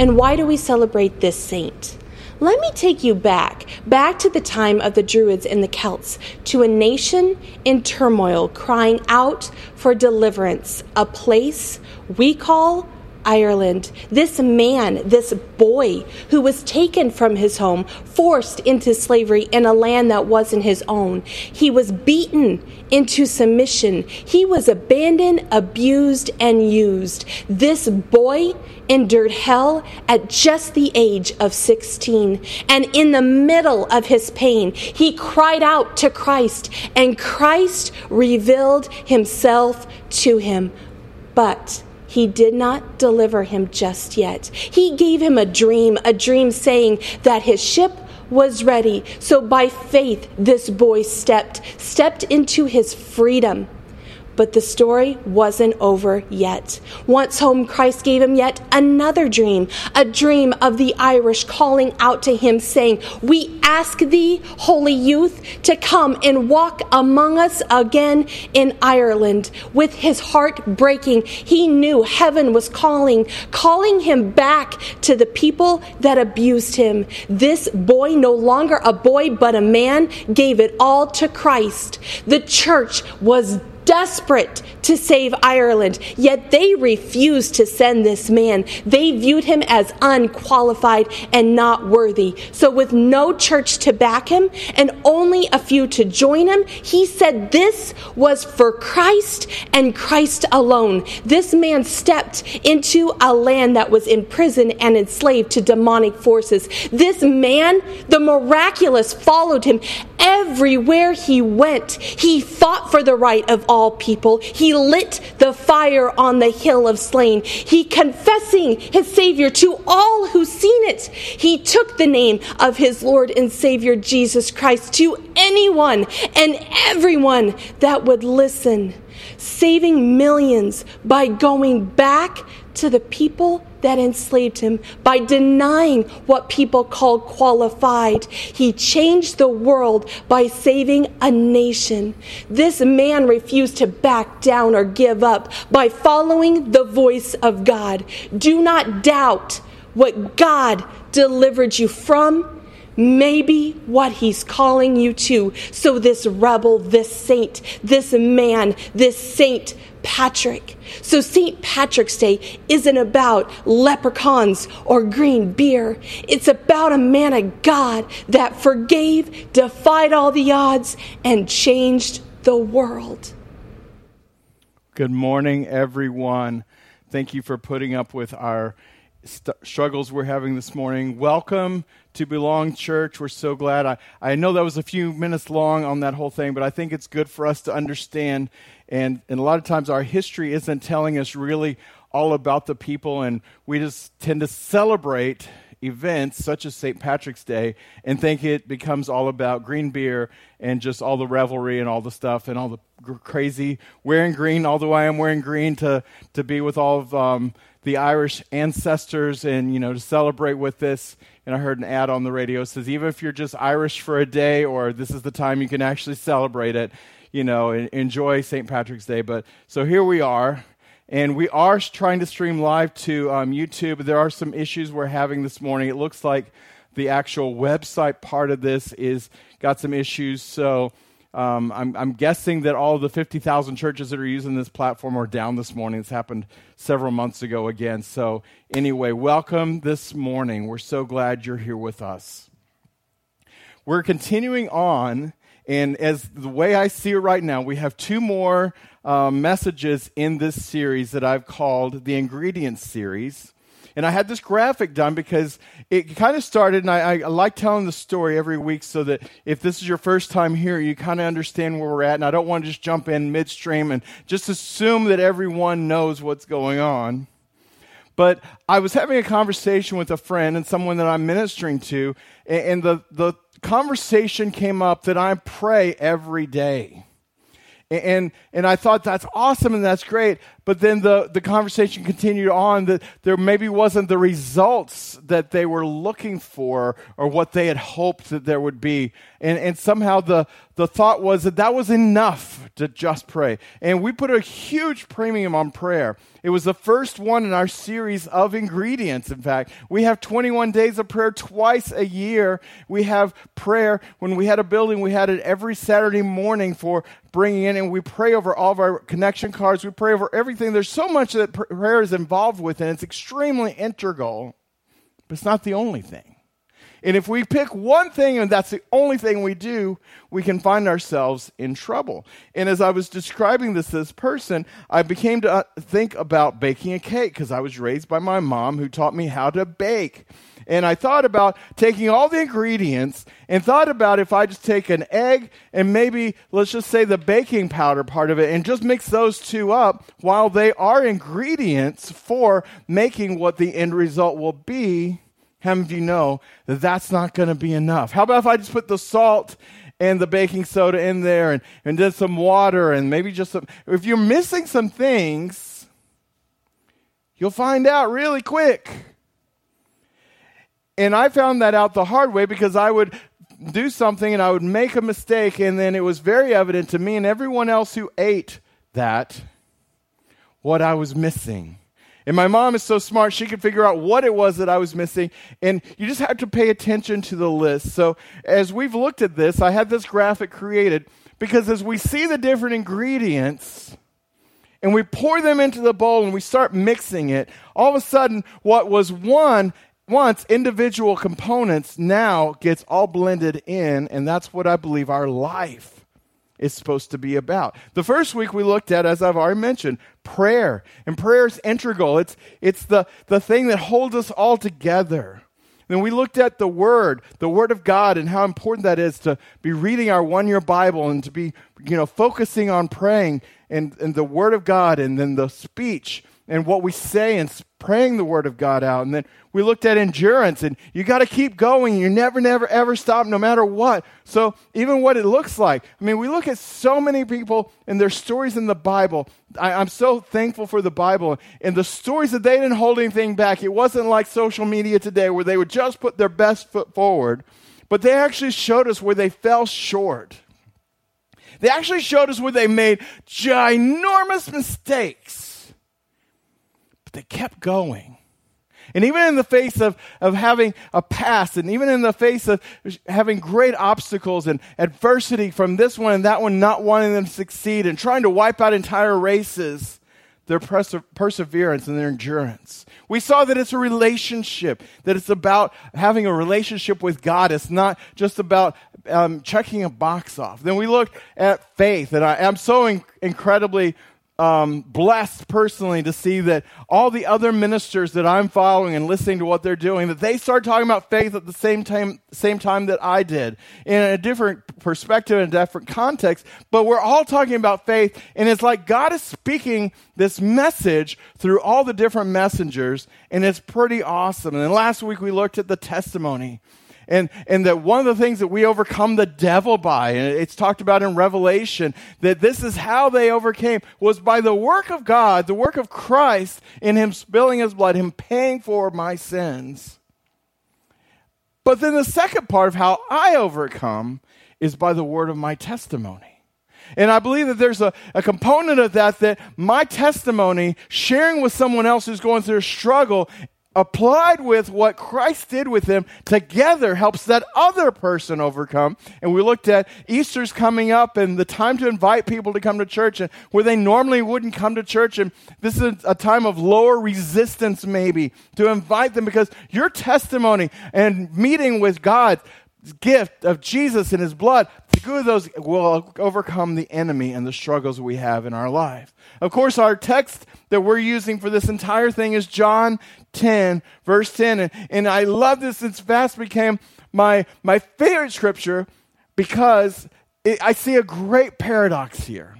And why do we celebrate this saint? Let me take you back, back to the time of the Druids and the Celts, to a nation in turmoil crying out for deliverance, a place we call Ireland. This man, this boy who was taken from his home, forced into slavery in a land that wasn't his own. He was beaten into submission. He was abandoned, abused, and used. This boy endured hell at just the age of 16. And in the middle of his pain, he cried out to Christ, and Christ revealed himself to him. But he did not deliver him just yet. He gave him a dream, a dream saying that his ship was ready. So by faith, this boy stepped, stepped into his freedom. But the story wasn't over yet. Once home, Christ gave him yet another dream, a dream of the Irish calling out to him, saying, We ask thee, holy youth, to come and walk among us again in Ireland. With his heart breaking, he knew heaven was calling, calling him back to the people that abused him. This boy, no longer a boy but a man, gave it all to Christ. The church was desperate to save Ireland, yet they refused to send this man. They viewed him as unqualified and not worthy. So, with no church to back him and only a few to join him, he said this was for Christ and Christ alone. This man stepped into a land that was imprisoned and enslaved to demonic forces. This man, the miraculous, followed him everywhere he went. He fought for the right of all people. He lit the fire on the hill of Slane. He confessing his Savior to all who seen it. He took the name of his Lord and Savior Jesus Christ to anyone and everyone that would listen, saving millions by going back to the people that enslaved him by denying what people called qualified. He changed the world by saving a nation. This man refused to back down or give up by following the voice of God. Do not doubt what God delivered you from maybe what he's calling you to. So, this rebel, this saint, this man, this saint Patrick. So, St. Patrick's Day isn't about leprechauns or green beer. It's about a man of God that forgave, defied all the odds, and changed the world. Good morning, everyone. Thank you for putting up with our st- struggles we're having this morning. Welcome to Belong Church. We're so glad. I, I know that was a few minutes long on that whole thing, but I think it's good for us to understand. And, and a lot of times our history isn't telling us really all about the people, and we just tend to celebrate events such as St. Patrick's Day and think it becomes all about green beer and just all the revelry and all the stuff and all the crazy wearing green, although I am wearing green to, to be with all of um, the Irish ancestors and, you know, to celebrate with this. And I heard an ad on the radio says, even if you're just Irish for a day or this is the time you can actually celebrate it, you know, enjoy St. Patrick's Day. But so here we are. And we are trying to stream live to um, YouTube. There are some issues we're having this morning. It looks like the actual website part of this is got some issues. So um, I'm, I'm, guessing that all the 50,000 churches that are using this platform are down this morning. It's happened several months ago again. So, anyway, welcome this morning. We're so glad you're here with us. We're continuing on, and as the way I see it right now, we have two more uh, messages in this series that I've called the Ingredients Series. And I had this graphic done because it kind of started, and I, I, like telling the story every week so that if this is your first time here, you kind of understand where we're at. And I don't want to just jump in midstream and just assume that everyone knows what's going on. But I was having a conversation with a friend and someone that I'm ministering to, and the, the conversation came up that I pray every day. And, and I thought that's awesome and that's great. But then the, the conversation continued on that there maybe wasn't the results that they were looking for or what they had hoped that there would be. And, and somehow the, the thought was that that was enough to just pray. And we put a huge premium on prayer. It was the first one in our series of ingredients, in fact. We have 21 days of prayer twice a year. We have prayer. When we had a building, we had it every Saturday morning for bringing in, and we pray over all of our connection cards. We pray over everything. There's so much that prayer is involved with, and it's extremely integral, but it's not the only thing. And if we pick one thing and that's the only thing we do, we can find ourselves in trouble. And as I was describing this to this person, I became to uh, think about baking a cake because I was raised by my mom who taught me how to bake. And I thought about taking all the ingredients and thought about if I just take an egg and maybe, let's just say, the baking powder part of it and just mix those two up while they are ingredients for making what the end result will be how many of you know that that's not going to be enough? How about if I just put the salt and the baking soda in there and, and then some water and maybe just some. If you're missing some things, you'll find out really quick. And I found that out the hard way because I would do something and I would make a mistake, and then it was very evident to me and everyone else who ate that what I was missing. And my mom is so smart, she could figure out what it was that I was missing. And you just have to pay attention to the list. So, as we've looked at this, I had this graphic created because as we see the different ingredients and we pour them into the bowl and we start mixing it, all of a sudden, what was one once individual components now gets all blended in, and that's what I believe our life is supposed to be about. The first week we looked at, as I've already mentioned, prayer. And prayer is integral. It's, it's the, the thing that holds us all together. Then we looked at the Word, the Word of God, and how important that is to be reading our one year Bible and to be, you know, focusing on praying and, and the Word of God and then the speech and what we say and praying the word of God out. And then we looked at endurance and you got to keep going. You never, never, ever stop no matter what. So even what it looks like. I mean, we look at so many people and their stories in the Bible. I, I'm so thankful for the Bible and the stories that they didn't hold anything back. It wasn't like social media today where they would just put their best foot forward, but they actually showed us where they fell short. They actually showed us where they made ginormous mistakes but they kept going. And even in the face of, of having a past, and even in the face of having great obstacles and adversity from this one and that one not wanting them to succeed and trying to wipe out entire races, their perse- perseverance and their endurance. We saw that it's a relationship, that it's about having a relationship with God. It's not just about um, checking a box off. Then we looked at faith, and I, am so in- incredibly um, blessed personally to see that all the other ministers that I'm following and listening to what they're doing, that they start talking about faith at the same time, same time that I did, in a different perspective and different context. But we're all talking about faith, and it's like God is speaking this message through all the different messengers, and it's pretty awesome. And then last week we looked at the testimony and, and that one of the things that we overcome the devil by, and it's talked about in Revelation, that this is how they overcame, was by the work of God, the work of Christ in Him spilling His blood, Him paying for my sins. But then the second part of how I overcome is by the word of my testimony. And I believe that there's a, a component of that that my testimony, sharing with someone else who's going through a struggle, applied with what Christ did with them together helps that other person overcome. And we looked at Easter's coming up and the time to invite people to come to church and where they normally wouldn't come to church. And this is a time of lower resistance maybe to invite them because your testimony and meeting with God gift of Jesus and his blood, the good of those will overcome the enemy and the struggles we have in our life. Of course, our text that we're using for this entire thing is John 10, verse 10. And, and I love this. It's fast became my, my favorite scripture because it, I see a great paradox here.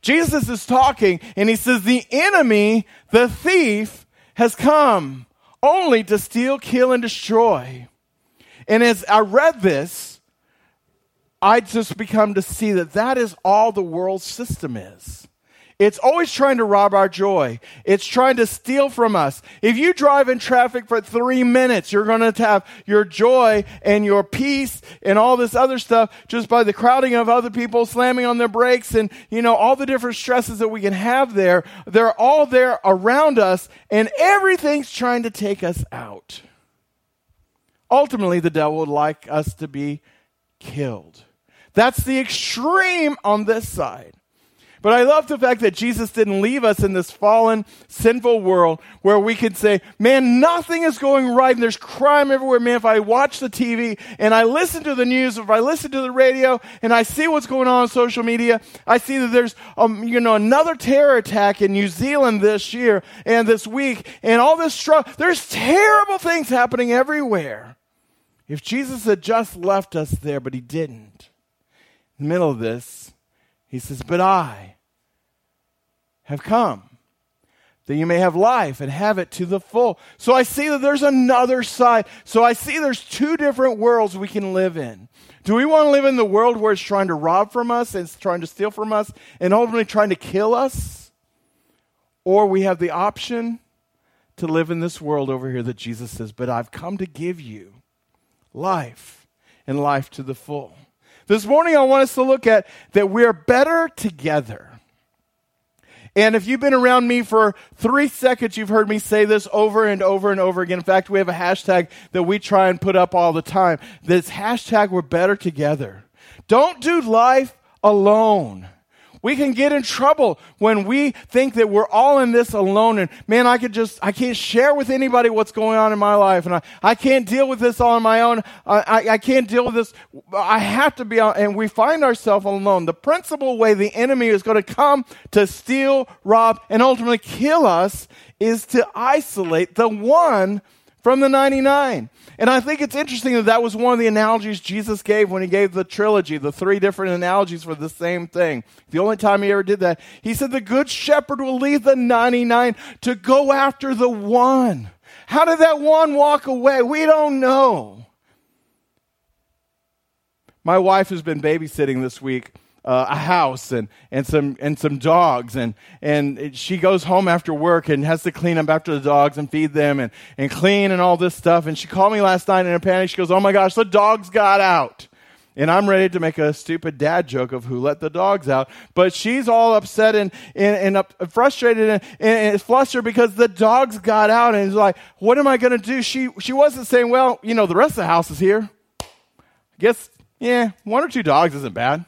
Jesus is talking and he says, The enemy, the thief, has come only to steal, kill, and destroy. And as I read this, I just become to see that that is all the world system is. It's always trying to rob our joy. It's trying to steal from us. If you drive in traffic for three minutes, you're going to have your joy and your peace and all this other stuff just by the crowding of other people slamming on their brakes and, you know, all the different stresses that we can have there. They're all there around us and everything's trying to take us out. Ultimately, the devil would like us to be killed. That's the extreme on this side. But I love the fact that Jesus didn't leave us in this fallen, sinful world where we could say, man, nothing is going right and there's crime everywhere. Man, if I watch the TV and I listen to the news, if I listen to the radio and I see what's going on on social media, I see that there's, um, you know, another terror attack in New Zealand this year and this week and all this struggle. There's terrible things happening everywhere. If Jesus had just left us there, but he didn't. In the middle of this, he says, But I, have come that you may have life and have it to the full. So I see that there's another side. So I see there's two different worlds we can live in. Do we want to live in the world where it's trying to rob from us and it's trying to steal from us and ultimately trying to kill us? Or we have the option to live in this world over here that Jesus says, But I've come to give you life and life to the full. This morning I want us to look at that we're better together. And if you've been around me for three seconds, you've heard me say this over and over and over again. In fact, we have a hashtag that we try and put up all the time. This hashtag, we're better together. Don't do life alone. We can get in trouble when we think that we're all in this alone and man, I could just, I can't share with anybody what's going on in my life and I, I can't deal with this all on my own. I, I, I can't deal with this. I have to be on, and we find ourselves alone. The principal way the enemy is going to come to steal, rob, and ultimately kill us is to isolate the one from the 99. And I think it's interesting that that was one of the analogies Jesus gave when he gave the trilogy, the three different analogies for the same thing. The only time he ever did that, he said the good shepherd will leave the 99 to go after the one. How did that one walk away? We don't know. My wife has been babysitting this week uh, a house and, and some and some dogs and and she goes home after work and has to clean up after the dogs and feed them and, and clean and all this stuff and she called me last night in a panic she goes oh my gosh the dogs got out and I'm ready to make a stupid dad joke of who let the dogs out. But she's all upset and, and, and up, frustrated and, and, and flustered because the dogs got out. And it's like, what am I going to do? She, she wasn't saying, well, you know, the rest of the house is here. I guess, yeah, one or two dogs isn't bad.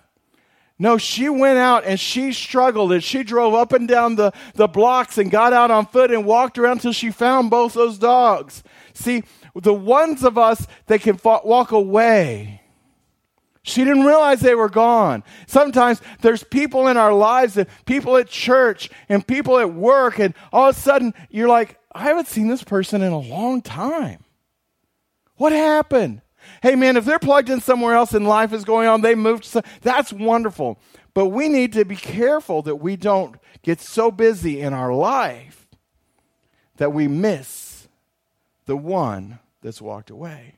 No, she went out and she struggled and she drove up and down the, the blocks and got out on foot and walked around until she found both those dogs. See, the ones of us that can walk away, she didn't realize they were gone. Sometimes there's people in our lives and people at church and people at work, and all of a sudden you're like, I haven't seen this person in a long time. What happened? Hey, man, if they're plugged in somewhere else and life is going on, they moved. So, that's wonderful. But we need to be careful that we don't get so busy in our life that we miss the one that's walked away.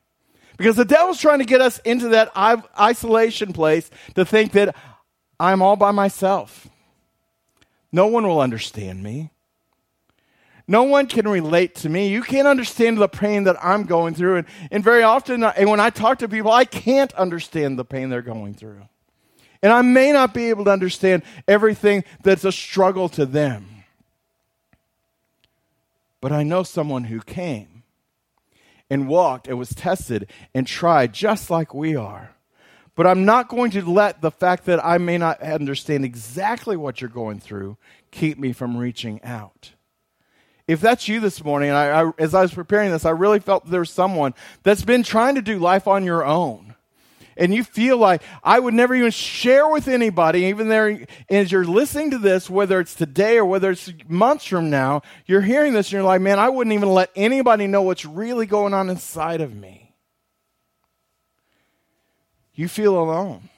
Because the devil's trying to get us into that isolation place to think that I'm all by myself. No one will understand me. No one can relate to me. You can't understand the pain that I'm going through. And, and very often, and when I talk to people, I can't understand the pain they're going through. And I may not be able to understand everything that's a struggle to them. But I know someone who came and walked and was tested and tried just like we are. But I'm not going to let the fact that I may not understand exactly what you're going through keep me from reaching out if that's you this morning, and I, I, as I was preparing this, I really felt there's someone that's been trying to do life on your own. And you feel like I would never even share with anybody, even there, as you're listening to this, whether it's today or whether it's months from now, you're hearing this and you're like, man, I wouldn't even let anybody know what's really going on inside of me. You feel alone.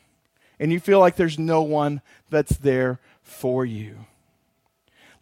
And you feel like there's no one that's there for you.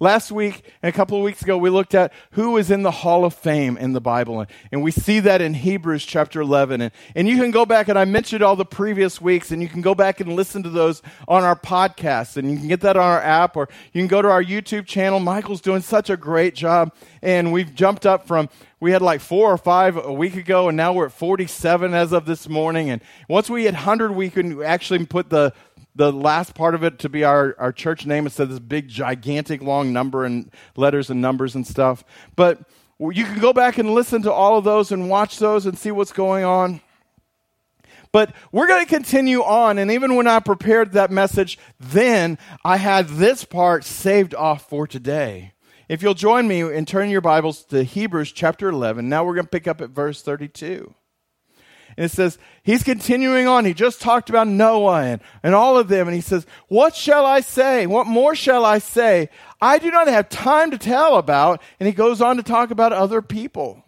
Last week and a couple of weeks ago, we looked at who is in the Hall of Fame in the Bible. And we see that in Hebrews chapter 11. And, and you can go back, and I mentioned all the previous weeks, and you can go back and listen to those on our podcast. And you can get that on our app, or you can go to our YouTube channel. Michael's doing such a great job. And we've jumped up from, we had like four or five a week ago, and now we're at 47 as of this morning. And once we hit 100, we can actually put the, the last part of it to be our, our church name instead of this big, gigantic, long number and letters and numbers and stuff. But you can go back and listen to all of those and watch those and see what's going on. But we're going to continue on. And even when I prepared that message, then I had this part saved off for today. If you'll join me and turn your Bibles to Hebrews chapter 11, now we're going to pick up at verse 32. And it says, he's continuing on. He just talked about Noah and, and all of them. And he says, What shall I say? What more shall I say? I do not have time to tell about. And he goes on to talk about other people.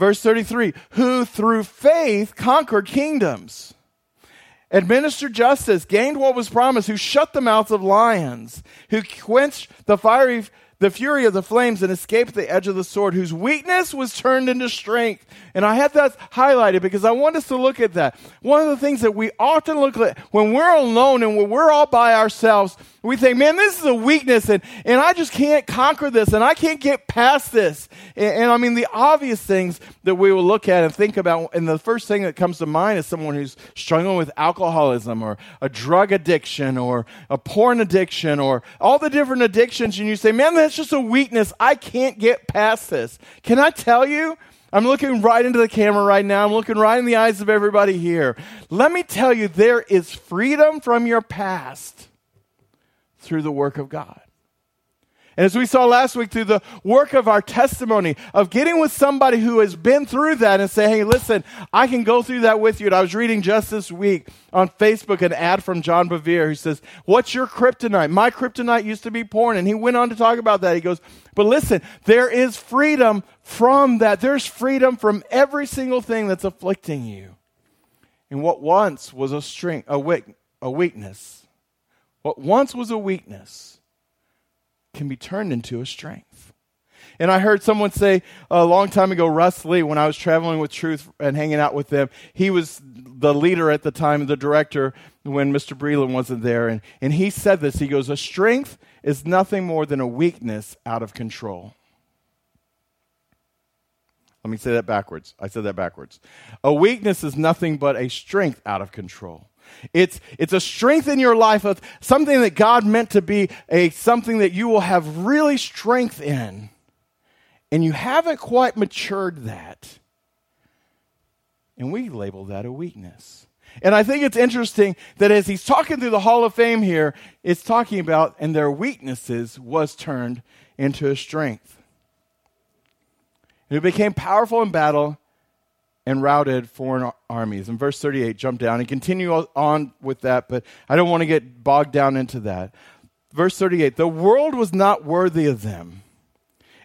Verse 33 Who through faith conquered kingdoms, administered justice, gained what was promised, who shut the mouths of lions, who quenched the fiery the fury of the flames and escaped the edge of the sword, whose weakness was turned into strength. And I had that highlighted because I want us to look at that. One of the things that we often look at when we're alone and when we're all by ourselves, we think, man, this is a weakness and, and I just can't conquer this and I can't get past this. And, and I mean, the obvious things that we will look at and think about, and the first thing that comes to mind is someone who's struggling with alcoholism or a drug addiction or a porn addiction or all the different addictions. And you say, man, that's just a weakness. I can't get past this. Can I tell you? I'm looking right into the camera right now. I'm looking right in the eyes of everybody here. Let me tell you, there is freedom from your past through the work of God. And as we saw last week through the work of our testimony of getting with somebody who has been through that and say, hey, listen, I can go through that with you. And I was reading just this week on Facebook an ad from John Bevere who says, what's your kryptonite? My kryptonite used to be porn. And he went on to talk about that. He goes, but listen, there is freedom from that. There's freedom from every single thing that's afflicting you. And what once was a strength, a, weak, a weakness, what once was a weakness can be turned into a strength. And I heard someone say a long time ago, Russ Lee, when I was traveling with Truth and hanging out with them, he was the leader at the time, the director, when Mr. Breland wasn't there. And, and he said this He goes, A strength is nothing more than a weakness out of control. Let me say that backwards. I said that backwards. A weakness is nothing but a strength out of control. It's, it's a strength in your life of something that God meant to be a something that you will have really strength in. And you haven't quite matured that. And we label that a weakness. And I think it's interesting that as he's talking through the Hall of Fame here, it's talking about, and their weaknesses was turned into a strength. And Who became powerful in battle and routed foreign armies. In verse 38, jump down and continue on with that, but I don't want to get bogged down into that. Verse 38 The world was not worthy of them.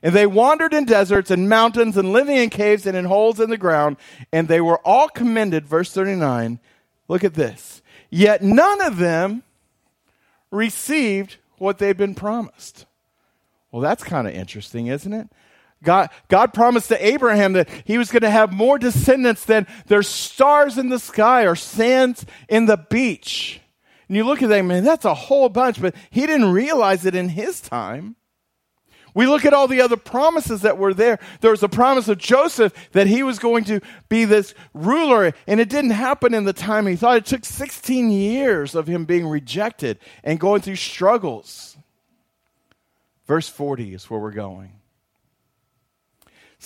And they wandered in deserts and mountains and living in caves and in holes in the ground, and they were all commended. Verse 39. Look at this. Yet none of them received what they'd been promised. Well, that's kind of interesting, isn't it? God, God promised to Abraham that he was going to have more descendants than there's stars in the sky or sands in the beach. And you look at that, man, that's a whole bunch, but he didn't realize it in his time. We look at all the other promises that were there. There was a promise of Joseph that he was going to be this ruler, and it didn't happen in the time he thought. It took 16 years of him being rejected and going through struggles. Verse 40 is where we're going.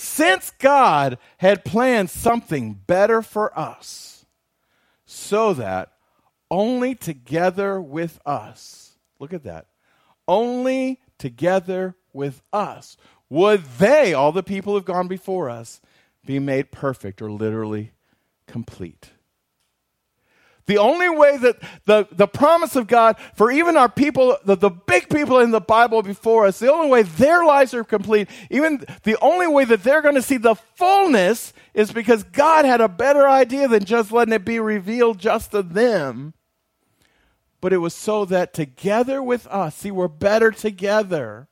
Since God had planned something better for us, so that only together with us, look at that, only together with us would they, all the people who've gone before us, be made perfect or literally complete. The only way that the, the promise of God for even our people, the, the big people in the Bible before us, the only way their lives are complete, even the only way that they're going to see the fullness is because God had a better idea than just letting it be revealed just to them. but it was so that together with us, see, we're better together,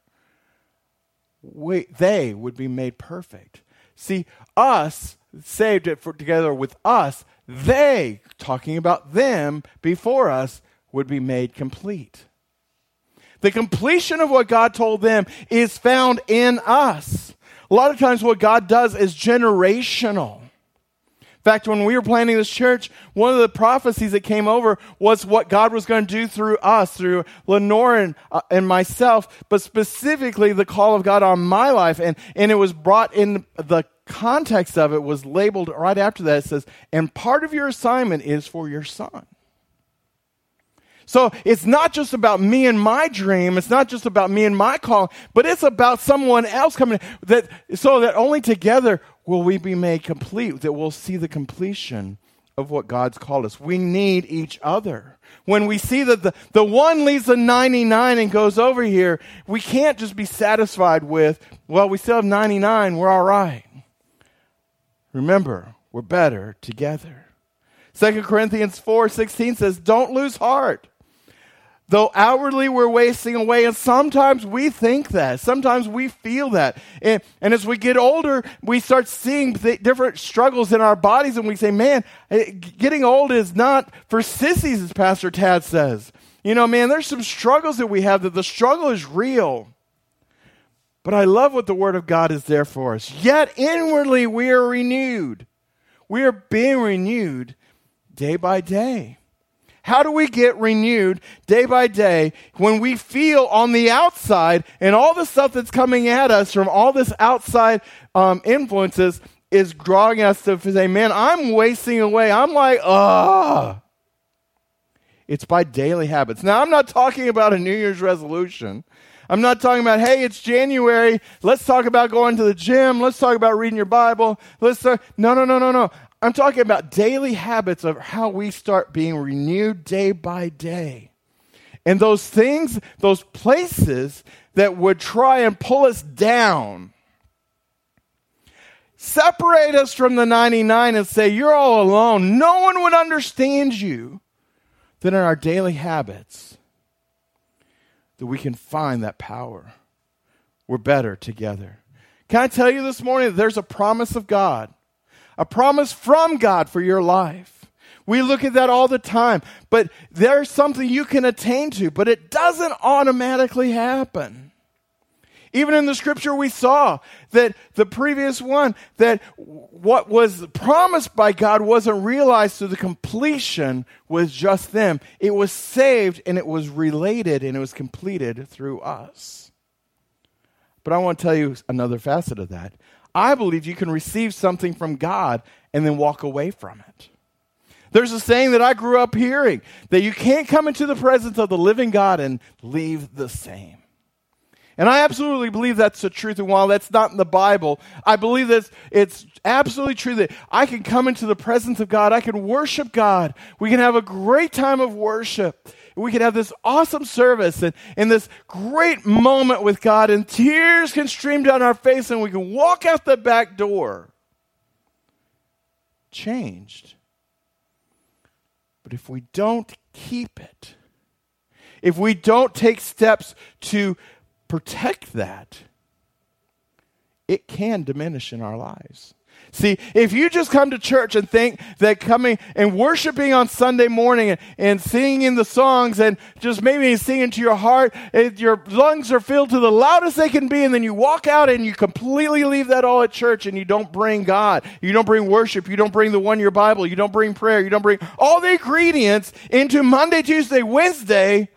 we, they would be made perfect. See, us, saved it for together with us, they, talking about them before us, would be made complete. The completion of what God told them is found in us. A lot of times, what God does is generational. In fact, when we were planning this church, one of the prophecies that came over was what God was going to do through us, through Lenore and, uh, and myself, but specifically the call of God on my life. And, and it was brought in the context of it was labeled right after that. It says, and part of your assignment is for your son. So it's not just about me and my dream. It's not just about me and my call, but it's about someone else coming that, so that only together will we be made complete, that we'll see the completion of what God's called us. We need each other. When we see that the, the one leaves the 99 and goes over here, we can't just be satisfied with, well, we still have 99, we're all right. Remember, we're better together. 2 Corinthians 4:16 says, "Don't lose heart. Though outwardly we're wasting away, and sometimes we think that. Sometimes we feel that. And, and as we get older, we start seeing th- different struggles in our bodies, and we say, man, eh, getting old is not for sissies, as Pastor Tad says. You know, man, there's some struggles that we have that the struggle is real. But I love what the Word of God is there for us. Yet inwardly we are renewed. We are being renewed day by day. How do we get renewed day by day when we feel on the outside and all the stuff that's coming at us from all this outside um, influences is drawing us to say, man, I'm wasting away. I'm like, ah. It's by daily habits. Now, I'm not talking about a New Year's resolution. I'm not talking about, hey, it's January. Let's talk about going to the gym. Let's talk about reading your Bible. Let's talk. No, no, no, no, no. I'm talking about daily habits of how we start being renewed day by day. And those things, those places that would try and pull us down, separate us from the 99 and say, You're all alone. No one would understand you. Then in our daily habits, that we can find that power. We're better together. Can I tell you this morning that there's a promise of God a promise from God for your life. We look at that all the time, but there's something you can attain to, but it doesn't automatically happen. Even in the scripture, we saw that the previous one, that what was promised by God wasn't realized to the completion with just them. It was saved and it was related and it was completed through us. But I want to tell you another facet of that. I believe you can receive something from God and then walk away from it. There's a saying that I grew up hearing that you can't come into the presence of the living God and leave the same. And I absolutely believe that's the truth. And while that's not in the Bible, I believe that it's absolutely true that I can come into the presence of God. I can worship God. We can have a great time of worship we can have this awesome service and, and this great moment with God, and tears can stream down our face, and we can walk out the back door changed. But if we don't keep it, if we don't take steps to protect that, it can diminish in our lives. See, if you just come to church and think that coming and worshiping on Sunday morning and, and singing the songs and just maybe singing to your heart, your lungs are filled to the loudest they can be, and then you walk out and you completely leave that all at church and you don't bring God, you don't bring worship, you don't bring the one year Bible, you don't bring prayer, you don't bring all the ingredients into Monday, Tuesday, Wednesday.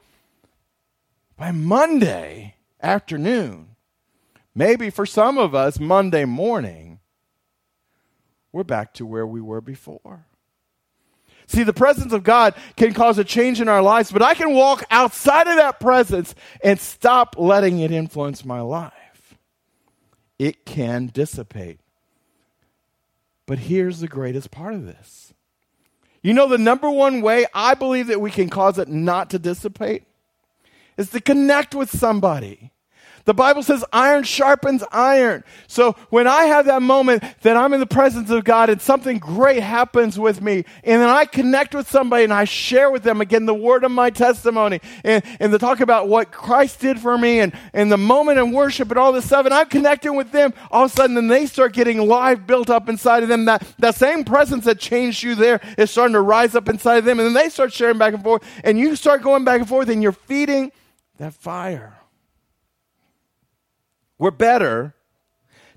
By Monday afternoon, maybe for some of us, Monday morning we're back to where we were before. See, the presence of God can cause a change in our lives, but I can walk outside of that presence and stop letting it influence my life. It can dissipate. But here's the greatest part of this. You know, the number one way I believe that we can cause it not to dissipate is to connect with somebody. The Bible says iron sharpens iron. So when I have that moment that I'm in the presence of God and something great happens with me, and then I connect with somebody and I share with them again the word of my testimony and, and the talk about what Christ did for me and, and the moment in worship and all this stuff, and I'm connecting with them, all of a sudden then they start getting life built up inside of them. That, that same presence that changed you there is starting to rise up inside of them, and then they start sharing back and forth, and you start going back and forth, and you're feeding that fire. We're better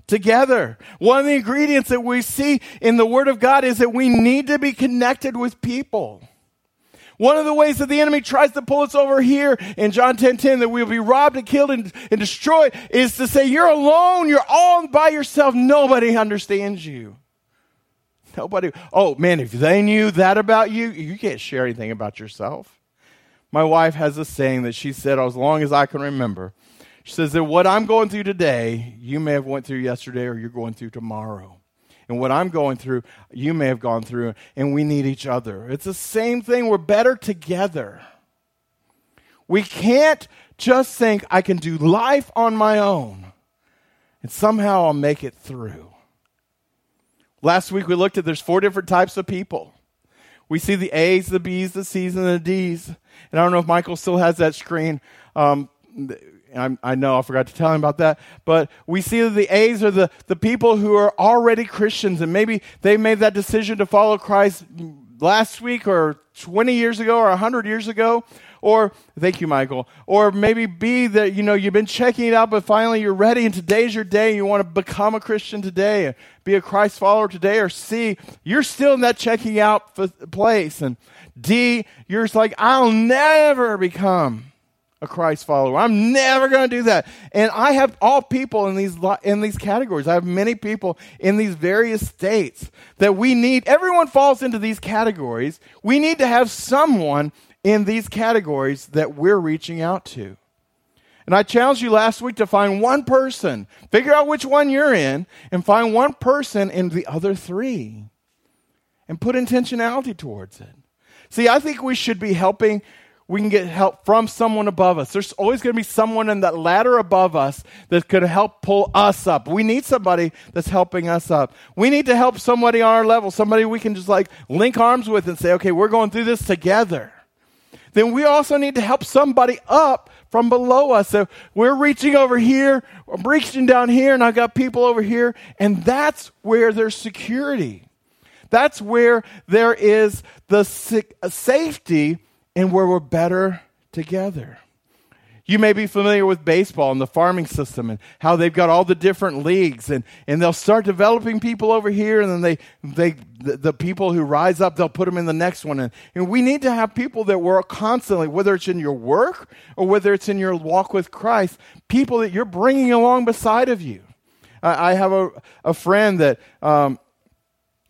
together. One of the ingredients that we see in the Word of God is that we need to be connected with people. One of the ways that the enemy tries to pull us over here in John 10 10 that we'll be robbed and killed and, and destroyed is to say, You're alone, you're all by yourself, nobody understands you. Nobody, oh man, if they knew that about you, you can't share anything about yourself. My wife has a saying that she said, as long as I can remember, she says that what I'm going through today, you may have went through yesterday or you're going through tomorrow. And what I'm going through, you may have gone through, and we need each other. It's the same thing. We're better together. We can't just think I can do life on my own and somehow I'll make it through. Last week we looked at there's four different types of people. We see the A's, the B's, the C's, and the D's. And I don't know if Michael still has that screen. Um, I, I know I forgot to tell him about that, but we see that the A's are the, the people who are already Christians and maybe they made that decision to follow Christ last week or 20 years ago or 100 years ago. Or, thank you, Michael. Or maybe B, that, you know, you've been checking it out, but finally you're ready and today's your day and you want to become a Christian today, be a Christ follower today. Or C, you're still in that checking out place. And D, you're just like, I'll never become a Christ follower. I'm never going to do that. And I have all people in these in these categories. I have many people in these various states that we need. Everyone falls into these categories. We need to have someone in these categories that we're reaching out to. And I challenged you last week to find one person, figure out which one you're in, and find one person in the other three and put intentionality towards it. See, I think we should be helping we can get help from someone above us. There's always going to be someone in that ladder above us that could help pull us up. We need somebody that's helping us up. We need to help somebody on our level, somebody we can just like link arms with and say, okay, we're going through this together. Then we also need to help somebody up from below us. So we're reaching over here, I'm reaching down here, and I've got people over here, and that's where there's security. That's where there is the safety and where we're better together. You may be familiar with baseball and the farming system and how they've got all the different leagues and, and they'll start developing people over here and then they, they the, the people who rise up, they'll put them in the next one. And, and we need to have people that work constantly, whether it's in your work or whether it's in your walk with Christ, people that you're bringing along beside of you. I, I have a, a friend that um,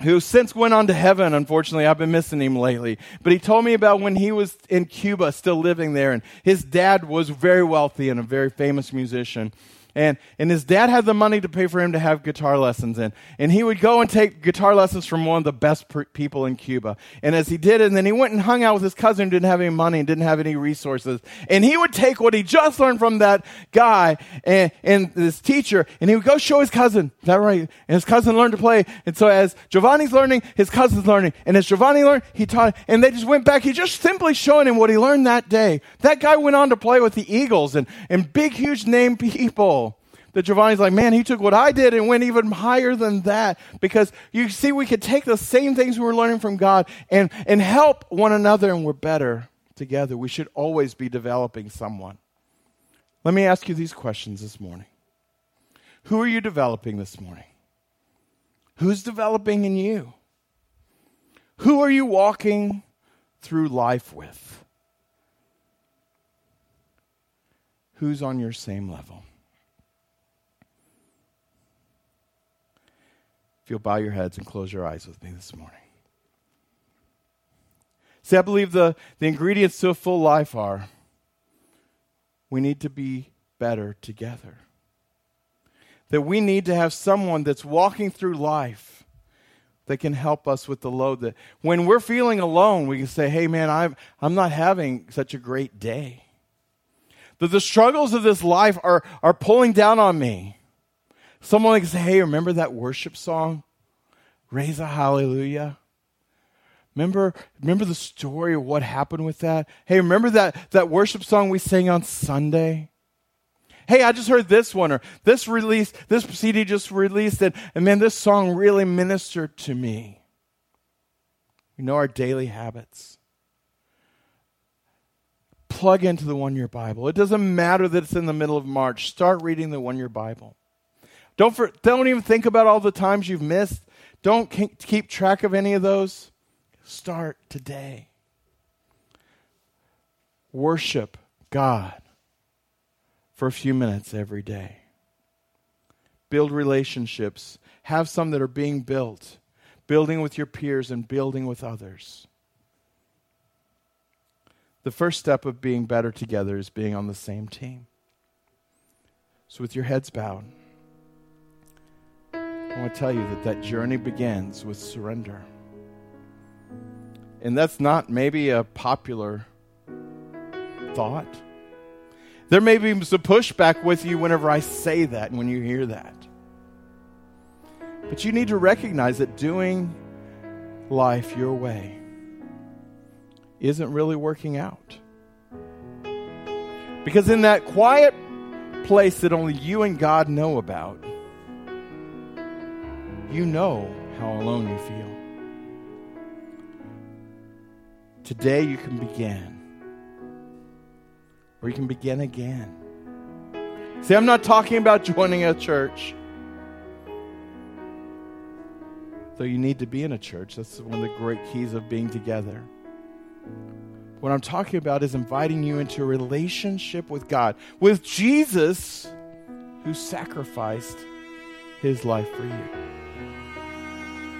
who since went on to heaven, unfortunately. I've been missing him lately. But he told me about when he was in Cuba, still living there, and his dad was very wealthy and a very famous musician. And, and his dad had the money to pay for him to have guitar lessons. And, and he would go and take guitar lessons from one of the best people in Cuba. And as he did and then he went and hung out with his cousin who didn't have any money and didn't have any resources. And he would take what he just learned from that guy and, and this teacher, and he would go show his cousin. Is that right? And his cousin learned to play. And so as Giovanni's learning, his cousin's learning. And as Giovanni learned, he taught, and they just went back. He just simply showing him what he learned that day. That guy went on to play with the Eagles and, and big, huge name people that Giovanni's like, man, he took what I did and went even higher than that. Because you see, we could take the same things we were learning from God and, and help one another, and we're better together. We should always be developing someone. Let me ask you these questions this morning Who are you developing this morning? Who's developing in you? Who are you walking through life with? Who's on your same level? If you'll bow your heads and close your eyes with me this morning. See, I believe the, the ingredients to a full life are we need to be better together. That we need to have someone that's walking through life that can help us with the load that when we're feeling alone, we can say, hey man, I'm, I'm not having such a great day. that the struggles of this life are, are pulling down on me. Someone like say, hey, remember that worship song? Raise a hallelujah. Remember, remember the story of what happened with that? Hey, remember that, that worship song we sang on Sunday? Hey, I just heard this one, or this release, this CD just released, and, and man, this song really ministered to me. We know our daily habits. Plug into the one year Bible. It doesn't matter that it's in the middle of March. Start reading the one year Bible. Don't, for, don't even think about all the times you've missed. Don't keep track of any of those. Start today. Worship God for a few minutes every day. Build relationships. Have some that are being built, building with your peers and building with others. The first step of being better together is being on the same team. So, with your heads bowed, I want to tell you that that journey begins with surrender. And that's not maybe a popular thought. There may be some pushback with you whenever I say that and when you hear that. But you need to recognize that doing life your way isn't really working out. Because in that quiet place that only you and God know about, you know how alone you feel. Today you can begin. Or you can begin again. See, I'm not talking about joining a church. Though you need to be in a church. That's one of the great keys of being together. What I'm talking about is inviting you into a relationship with God, with Jesus, who sacrificed his life for you.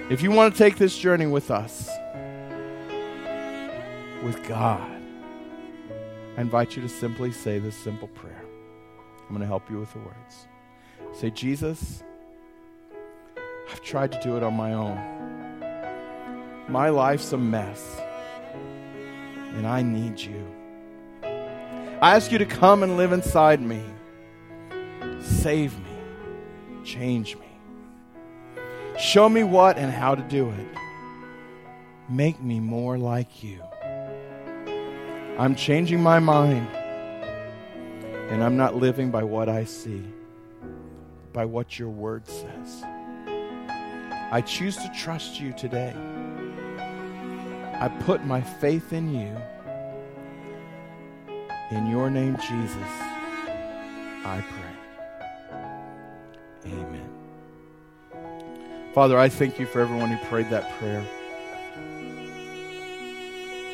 If you want to take this journey with us, with God, I invite you to simply say this simple prayer. I'm going to help you with the words. Say, Jesus, I've tried to do it on my own. My life's a mess, and I need you. I ask you to come and live inside me. Save me. Change me. Show me what and how to do it. Make me more like you. I'm changing my mind. And I'm not living by what I see, by what your word says. I choose to trust you today. I put my faith in you. In your name, Jesus, I pray. Father, I thank you for everyone who prayed that prayer.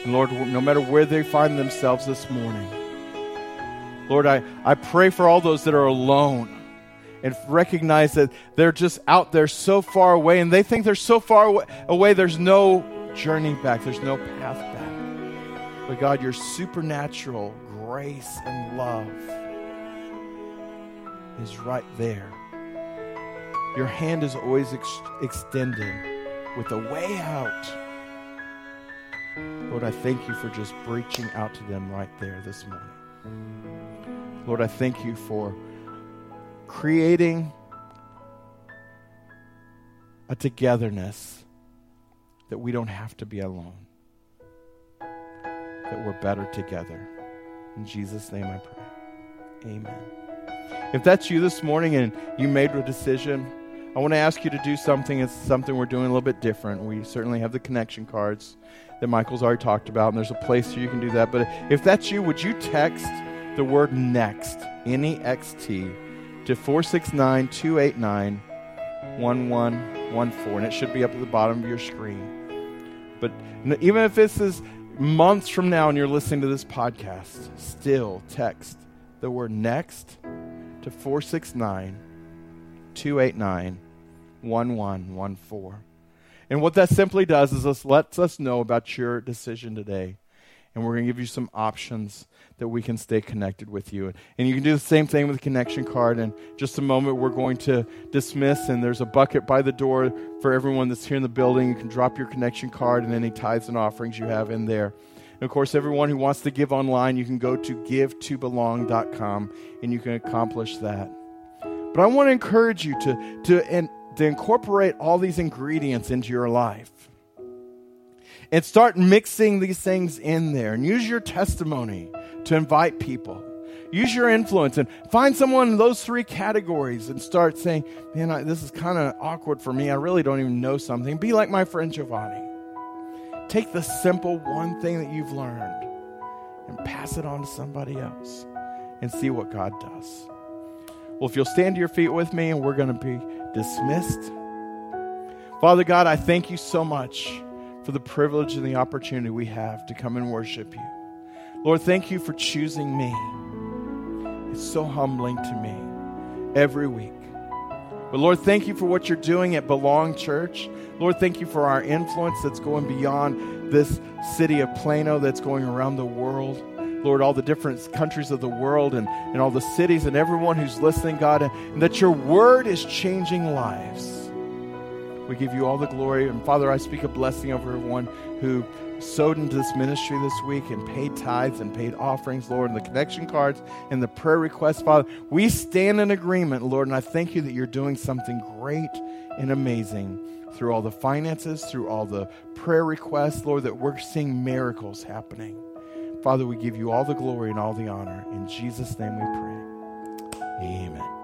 And Lord, no matter where they find themselves this morning, Lord, I, I pray for all those that are alone and recognize that they're just out there so far away and they think they're so far away, there's no journey back, there's no path back. But God, your supernatural grace and love is right there. Your hand is always ex- extended with a way out Lord, I thank you for just reaching out to them right there this morning. Lord, I thank you for creating a togetherness that we don't have to be alone, that we're better together. In Jesus' name I pray. Amen. If that's you this morning and you made a decision, I want to ask you to do something. It's something we're doing a little bit different. We certainly have the connection cards that Michael's already talked about, and there's a place where you can do that. But if that's you, would you text the word next, N E X T, to 469 289 1114? And it should be up at the bottom of your screen. But even if this is months from now and you're listening to this podcast, still text the word next to 469 289 1114. And what that simply does is this lets us know about your decision today. And we're going to give you some options that we can stay connected with you. And you can do the same thing with the connection card. In just a moment, we're going to dismiss, and there's a bucket by the door for everyone that's here in the building. You can drop your connection card and any tithes and offerings you have in there. And of course, everyone who wants to give online, you can go to givetobelong.com and you can accomplish that. But I want to encourage you to, to, and, to incorporate all these ingredients into your life and start mixing these things in there and use your testimony to invite people. Use your influence and find someone in those three categories and start saying, Man, I, this is kind of awkward for me. I really don't even know something. Be like my friend Giovanni. Take the simple one thing that you've learned and pass it on to somebody else and see what God does. Well, if you'll stand to your feet with me and we're going to be dismissed. Father God, I thank you so much for the privilege and the opportunity we have to come and worship you. Lord, thank you for choosing me. It's so humbling to me every week. But Lord, thank you for what you're doing at Belong Church. Lord, thank you for our influence that's going beyond this city of Plano, that's going around the world. Lord, all the different countries of the world and, and all the cities and everyone who's listening, God, and, and that your word is changing lives. We give you all the glory. And Father, I speak a blessing over everyone who sowed into this ministry this week and paid tithes and paid offerings, Lord, and the connection cards and the prayer requests, Father. We stand in agreement, Lord, and I thank you that you're doing something great and amazing through all the finances, through all the prayer requests, Lord, that we're seeing miracles happening. Father, we give you all the glory and all the honor. In Jesus' name we pray. Amen.